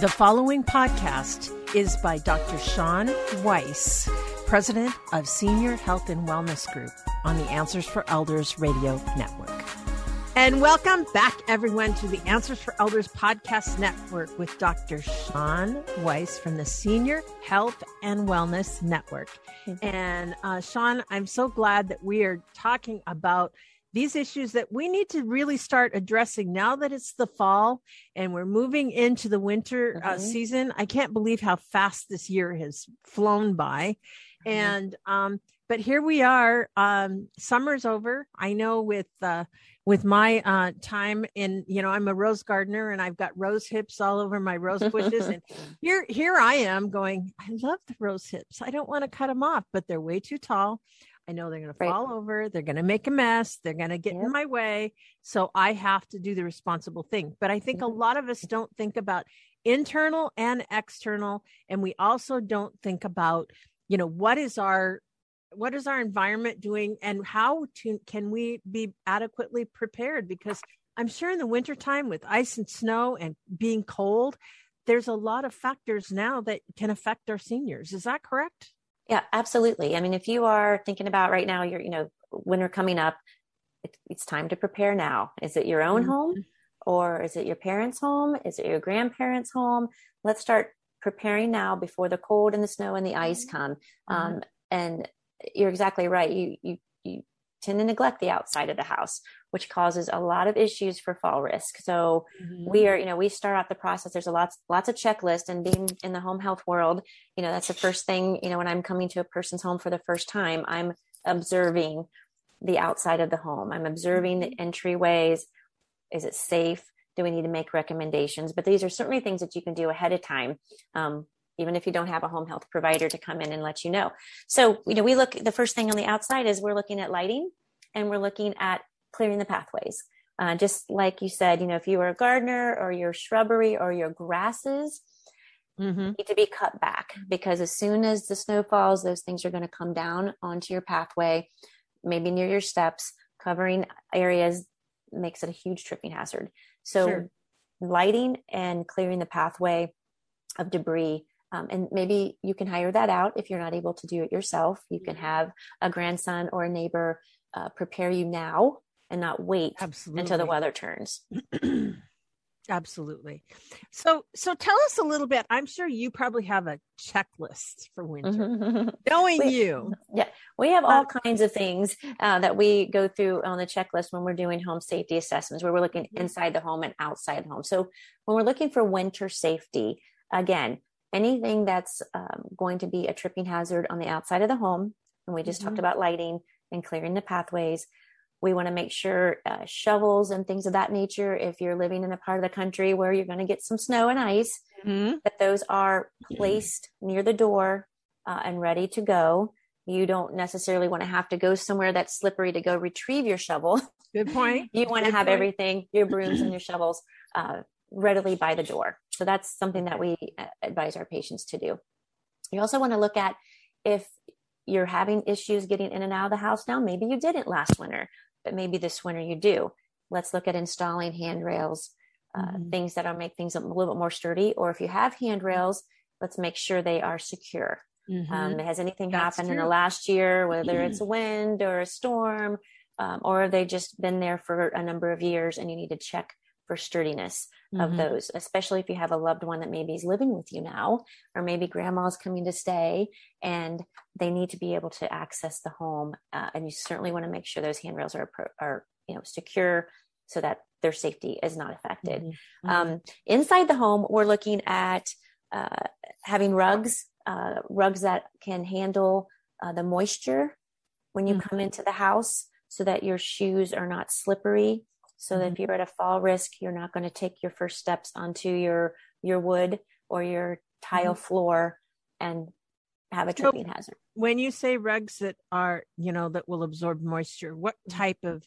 The following podcast is by Dr. Sean Weiss, President of Senior Health and Wellness Group on the Answers for Elders Radio Network. And welcome back, everyone, to the Answers for Elders podcast network with Dr. Sean Weiss from the Senior Health and Wellness Network. Mm-hmm. And uh, Shawn, I'm so glad that we are talking about these issues that we need to really start addressing now that it's the fall and we're moving into the winter uh, mm-hmm. uh, season. I can't believe how fast this year has flown by. Mm-hmm. And, um, but here we are. Um, summer's over. I know with, uh, with my uh, time in, you know, I'm a rose gardener and I've got rose hips all over my rose bushes. and here, here I am going, I love the rose hips. I don't want to cut them off, but they're way too tall. I know they're going right. to fall over. They're going to make a mess. They're going to get in my way. So I have to do the responsible thing. But I think mm-hmm. a lot of us don't think about internal and external. And we also don't think about, you know, what is our what is our environment doing and how to can we be adequately prepared because i'm sure in the wintertime with ice and snow and being cold there's a lot of factors now that can affect our seniors is that correct yeah, absolutely. I mean, if you are thinking about right now, you're, you know, winter coming up, it, it's time to prepare now. Is it your own mm-hmm. home or is it your parents' home? Is it your grandparents' home? Let's start preparing now before the cold and the snow and the ice mm-hmm. come. Mm-hmm. Um, and you're exactly right. You, you, you tend to neglect the outside of the house, which causes a lot of issues for fall risk. So mm-hmm. we are, you know, we start out the process. There's a lots, lots of checklist and being in the home health world, you know, that's the first thing, you know, when I'm coming to a person's home for the first time, I'm observing the outside of the home. I'm observing the mm-hmm. entryways. Is it safe? Do we need to make recommendations? But these are certainly things that you can do ahead of time. Um, even if you don't have a home health provider to come in and let you know. So, you know, we look, the first thing on the outside is we're looking at lighting and we're looking at clearing the pathways. Uh, just like you said, you know, if you are a gardener or your shrubbery or your grasses, mm-hmm. need to be cut back because as soon as the snow falls, those things are going to come down onto your pathway, maybe near your steps, covering areas makes it a huge tripping hazard. So, sure. lighting and clearing the pathway of debris um, and maybe you can hire that out if you're not able to do it yourself. You can have a grandson or a neighbor uh, prepare you now and not wait Absolutely. until the weather turns. Absolutely. So, so tell us a little bit. I'm sure you probably have a checklist for winter. Knowing we, you, yeah, we have all uh, kinds of things uh, that we go through on the checklist when we're doing home safety assessments, where we're looking mm-hmm. inside the home and outside the home. So, when we're looking for winter safety, again, anything that's um, going to be a tripping hazard on the outside of the home, and we just mm-hmm. talked about lighting and clearing the pathways. We want to make sure uh, shovels and things of that nature, if you're living in a part of the country where you're going to get some snow and ice, mm-hmm. that those are placed near the door uh, and ready to go. You don't necessarily want to have to go somewhere that's slippery to go retrieve your shovel. Good point. you want Good to have point. everything, your brooms and your shovels, uh, readily by the door. So that's something that we uh, advise our patients to do. You also want to look at if you're having issues getting in and out of the house now. Maybe you didn't last winter, but maybe this winter you do. Let's look at installing handrails, uh, mm-hmm. things that will make things a little bit more sturdy. Or if you have handrails, let's make sure they are secure. Mm-hmm. Um, has anything That's happened true. in the last year, whether it's a wind or a storm, um, or have they just been there for a number of years and you need to check for sturdiness mm-hmm. of those, especially if you have a loved one that maybe is living with you now, or maybe grandma's coming to stay and they need to be able to access the home. Uh, and you certainly want to make sure those handrails are, are, you know, secure so that their safety is not affected. Mm-hmm. mm-hmm. Um, inside the home, we're looking at uh, having rugs, uh, rugs that can handle uh, the moisture when you mm-hmm. come into the house so that your shoes are not slippery so mm-hmm. that if you're at a fall risk, you're not going to take your first steps onto your your wood or your tile mm-hmm. floor and have a tripping so hazard. When you say rugs that are, you know, that will absorb moisture, what mm-hmm. type of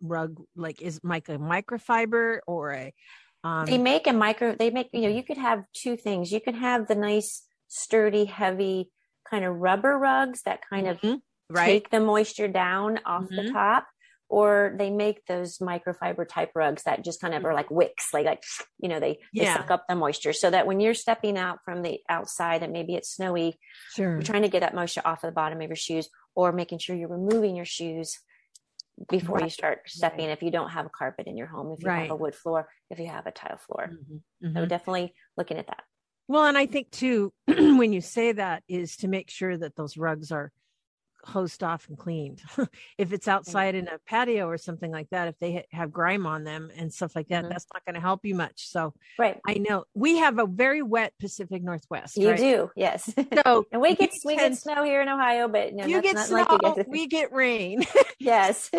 rug like is like a microfiber or a um... they make a micro they make you know you could have two things you could have the nice sturdy heavy kind of rubber rugs that kind mm-hmm. of right. take the moisture down off mm-hmm. the top or they make those microfiber type rugs that just kind of are like wicks, like like you know they, yeah. they suck up the moisture, so that when you're stepping out from the outside and maybe it's snowy, sure. you're trying to get that moisture off of the bottom of your shoes, or making sure you're removing your shoes before right. you start stepping. Right. If you don't have a carpet in your home, if you right. have a wood floor, if you have a tile floor, mm-hmm. Mm-hmm. so definitely looking at that. Well, and I think too, when you say that, is to make sure that those rugs are hosed off and cleaned. if it's outside in a patio or something like that, if they have grime on them and stuff like that, mm-hmm. that's not going to help you much. So, right, I know we have a very wet Pacific Northwest. You right? do, yes. So, and we get we get snow here in Ohio, but no, you get snow, like get. we get rain. yes,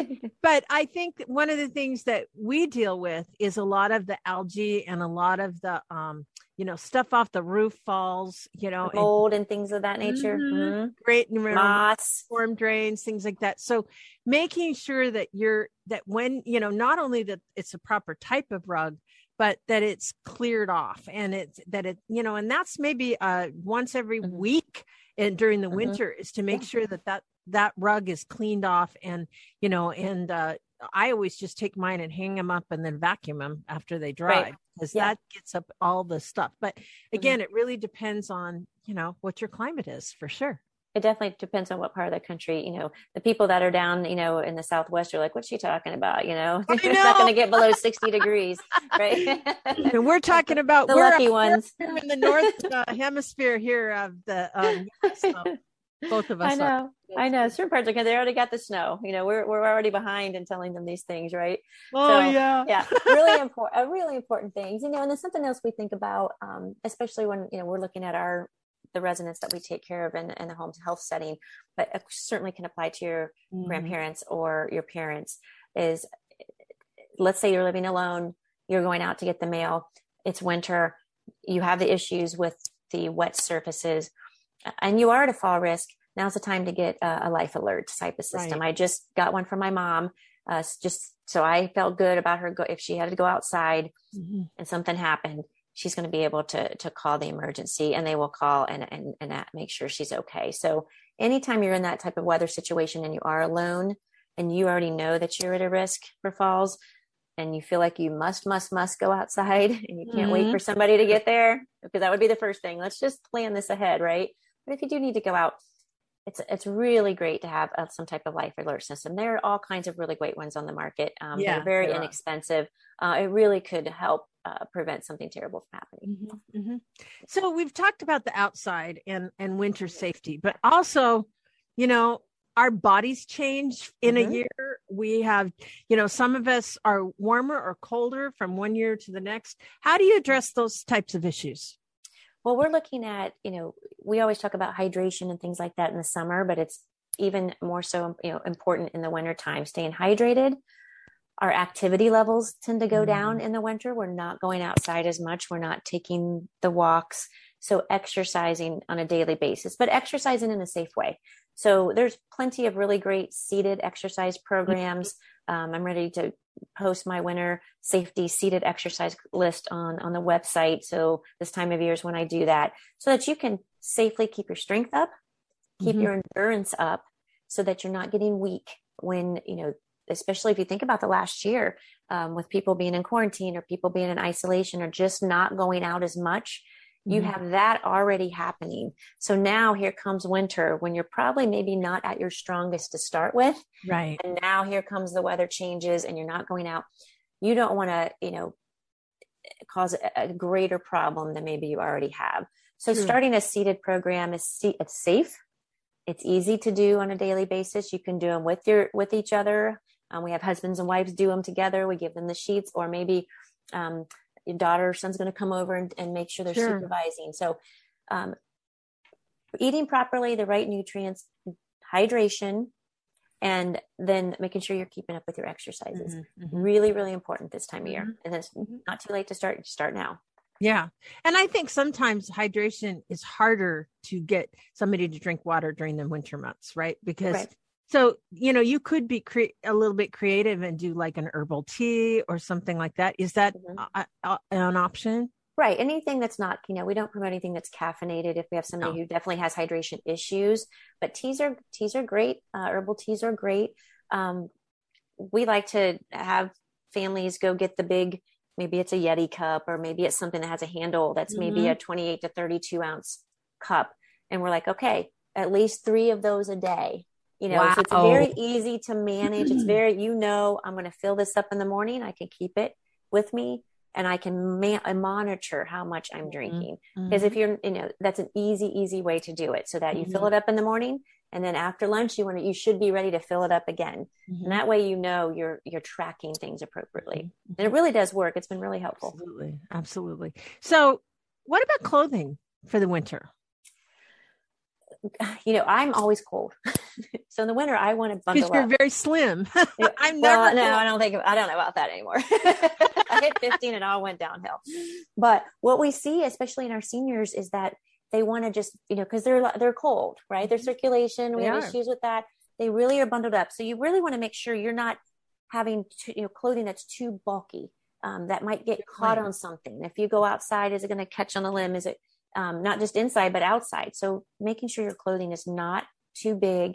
but I think one of the things that we deal with is a lot of the algae and a lot of the um you know, stuff off the roof falls, you know, mold and, and things of that nature. Mm-hmm. Mm-hmm. Great, moss, storm drains, things like that. So making sure that you're that when you know not only that it's a proper type of rug, but that it's cleared off and it's that it you know, and that's maybe uh once every mm-hmm. week and during the mm-hmm. winter is to make yeah. sure that that that rug is cleaned off and you know and uh I always just take mine and hang them up and then vacuum them after they dry right. Because yeah. that gets up all the stuff. But mm-hmm. again, mm-hmm. it really depends on, you know, what your climate is for sure. It definitely depends on what part of the country, you know, the people that are down, you know, in the Southwest are like, what's she talking about? You know, know. it's not going to get below 60 degrees, right? and we're talking about the lucky ones in the North uh, hemisphere here of the, um, so both of us. I know. Are. I know. Certain parts are they already got the snow. You know, we're we're already behind in telling them these things, right? Oh so, yeah. yeah. Really important. Uh, really important things. You know, and there's something else we think about, um, especially when you know we're looking at our the residents that we take care of in, in the home health setting, but it certainly can apply to your mm-hmm. grandparents or your parents. Is let's say you're living alone, you're going out to get the mail. It's winter. You have the issues with the wet surfaces and you are at a fall risk, now's the time to get a, a life alert type of system. Right. I just got one from my mom, uh, just so I felt good about her. Go- if she had to go outside mm-hmm. and something happened, she's going to be able to to call the emergency, and they will call and and and make sure she's okay. So anytime you're in that type of weather situation and you are alone, and you already know that you're at a risk for falls, and you feel like you must, must, must go outside and you can't mm-hmm. wait for somebody to get there because that would be the first thing. Let's just plan this ahead, right? But if you do need to go out, it's it's really great to have uh, some type of life alert system. There are all kinds of really great ones on the market. Um, yeah, they're very they inexpensive. Uh, it really could help uh, prevent something terrible from happening. Mm-hmm, mm-hmm. So we've talked about the outside and and winter safety, but also, you know, our bodies change in mm-hmm. a year. We have, you know, some of us are warmer or colder from one year to the next. How do you address those types of issues? Well, we're looking at, you know, we always talk about hydration and things like that in the summer, but it's even more so, you know, important in the wintertime, staying hydrated. Our activity levels tend to go mm-hmm. down in the winter. We're not going outside as much. We're not taking the walks. So exercising on a daily basis, but exercising in a safe way. So there's plenty of really great seated exercise programs. Um, I'm ready to post my winter safety seated exercise list on on the website. So this time of year is when I do that, so that you can safely keep your strength up, keep mm-hmm. your endurance up, so that you're not getting weak when you know. Especially if you think about the last year, um, with people being in quarantine or people being in isolation or just not going out as much, you mm-hmm. have that already happening. So now here comes winter when you're probably maybe not at your strongest to start with. Right. And now here comes the weather changes and you're not going out. You don't want to, you know, cause a, greater problem than maybe you already have. So True. starting a seated program is it's safe. It's easy to do on a daily basis. You can do them with your with each other. Um, we have husbands and wives do them together. We give them the sheets, or maybe um, your daughter or son's going to come over and, and make sure they're sure. supervising. So, um, eating properly, the right nutrients, hydration, and then making sure you're keeping up with your exercises. Mm-hmm, mm-hmm. Really, really important this time of year. Mm-hmm. And it's mm-hmm. not too late to start. Start now. Yeah. And I think sometimes hydration is harder to get somebody to drink water during the winter months, right? Because right. So, you know, you could be cre- a little bit creative and do like an herbal tea or something like that. Is that mm-hmm. a, a, an option? Right. Anything that's not, you know, we don't promote anything that's caffeinated if we have somebody no. who definitely has hydration issues. But teas are teas are great. Uh, herbal teas are great. Um, we like to have families go get the big, maybe it's a Yeti cup or maybe it's something that has a handle that's mm-hmm. maybe a 28 to 32 ounce cup. And we're like, okay, at least three of those a day. You know, wow. so it's very easy to manage. it's very, you know, I'm going to fill this up in the morning. I can keep it with me and I can ma- monitor how much I'm mm-hmm. drinking. Because mm-hmm. if you're, you know, that's an easy, easy way to do it so that you mm-hmm. fill it up in the morning and then after lunch you want to, you should be ready to fill it up again. Mm-hmm. And that way you know you're you're tracking things appropriately. Mm-hmm. And it really does work. It's been really helpful. Absolutely. Absolutely. So, what about clothing for the winter? You know, I'm always cold. so in the winter, I want to bundle up. because you're up. very slim. I'm well, never. No, I don't think. I don't know about that anymore. I hit 15 and all went downhill. But what we see, especially in our seniors, is that they want to just, you know, because they're they're cold, right? Their mm-hmm. circulation. We they have are. issues with that. They really are bundled up. So you really want to make sure you're not having to, you know clothing that's too bulky. Um, that might get caught on something. If you go outside, is it going to catch on a limb? Is it um, not just inside but outside. So making sure your clothing is not too big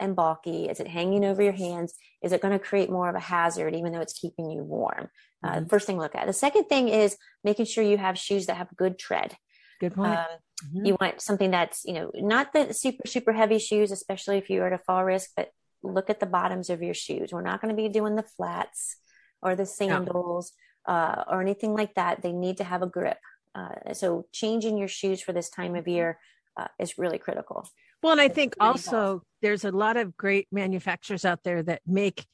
and bulky. Is it hanging over your hands? Is it going to create more of a hazard, even though it's keeping you warm? Uh, mm-hmm. first thing look at. The second thing is making sure you have shoes that have good tread. Good point. Um, mm-hmm. You want something that's, you know, not the super, super heavy shoes, especially if you are at a fall risk, but look at the bottoms of your shoes. We're not going to be doing the flats or the sandals no. uh, or anything like that. They need to have a grip. Uh, so changing your shoes for this time of mm-hmm. year uh, is really critical. Well, and I think also there's a lot of great manufacturers out there that make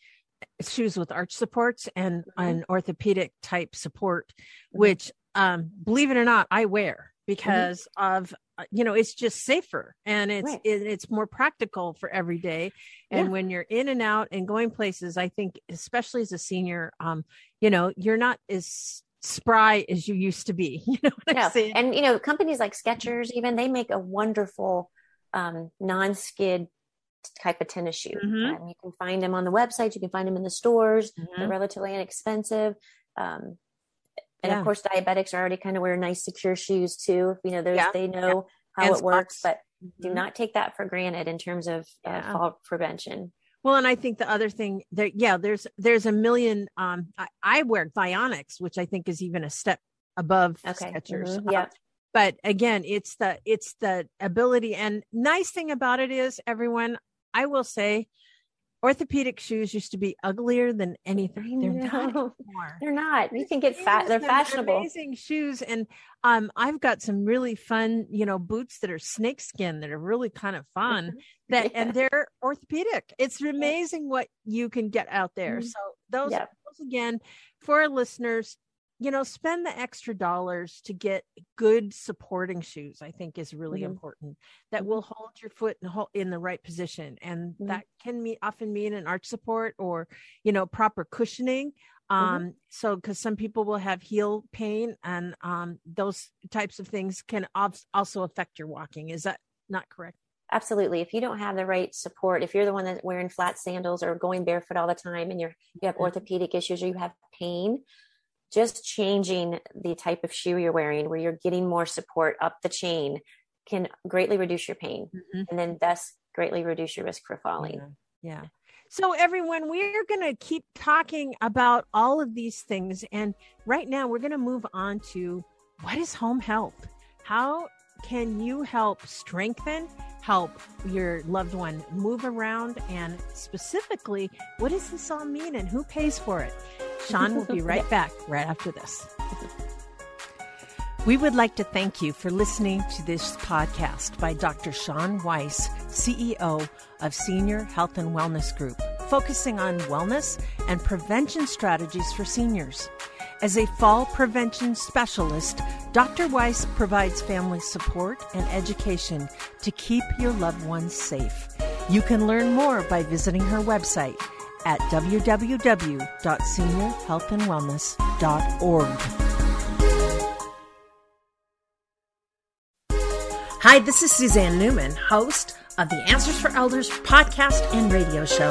shoes with arch supports and mm-hmm. an orthopedic type support, mm-hmm. which, um, believe it or not, I wear mm-hmm. because mm-hmm. of uh, you know it's just safer and it's right. it, it's more practical for every day and yeah. when you're in and out and going places i think especially as a senior um you know you're not as spry as you used to be. You know what I'm saying? And you know, companies like Skechers, even they make a wonderful um, non-skid type of tennis shoe. Mm-hmm. Um, you can find them on the website. You can find them in the stores. Mm-hmm. They're relatively inexpensive. Um, and yeah. of course, diabetics are already kind of wear nice, secure shoes too. You know, there's yeah. they know yeah. how and it works, but mm-hmm. do not take that for granted in terms of uh, fall prevention. Well, and I think the other thing that yeah, there's there's a million. Um, I, I wear Vionics, which I think is even a step above okay. Skechers. Mm-hmm. Yeah. Uh, but again, it's the it's the ability and nice thing about it is everyone. I will say, orthopedic shoes used to be uglier than anything. They're not anymore. They're not. You can get fat. They're fashionable. Amazing shoes, and um, I've got some really fun, you know, boots that are snakeskin that are really kind of fun. That yeah. and they're orthopedic. It's amazing what you can get out there. Mm-hmm. So those, yeah. those again for our listeners, you know, spend the extra dollars to get good supporting shoes, I think is really mm-hmm. important that mm-hmm. will hold your foot in, in the right position. And mm-hmm. that can mean often mean an arch support or, you know, proper cushioning. Mm-hmm. Um, so cause some people will have heel pain and, um, those types of things can also affect your walking. Is that not correct? absolutely if you don't have the right support if you're the one that's wearing flat sandals or going barefoot all the time and you're you have mm-hmm. orthopedic issues or you have pain just changing the type of shoe you're wearing where you're getting more support up the chain can greatly reduce your pain mm-hmm. and then thus greatly reduce your risk for falling. Yeah. yeah. So, everyone, we're going to keep talking about all of these things. And right now, we're going to move on to what is home help? How can you help strengthen, help your loved one move around? And specifically, what does this all mean and who pays for it? Shawn will be right back right after this. We would like to thank you for listening to this podcast by Dr. Sean Weiss, CEO of Senior Health and Wellness Group, focusing on wellness and prevention strategies for seniors. As a fall prevention specialist, Dr. Weiss provides family support and education to keep your loved ones safe. You can learn more by visiting her website at www.seniorhealthandwellness.org. Hi, this is Suzanne Newman, host of the Answers for Elders podcast and radio show.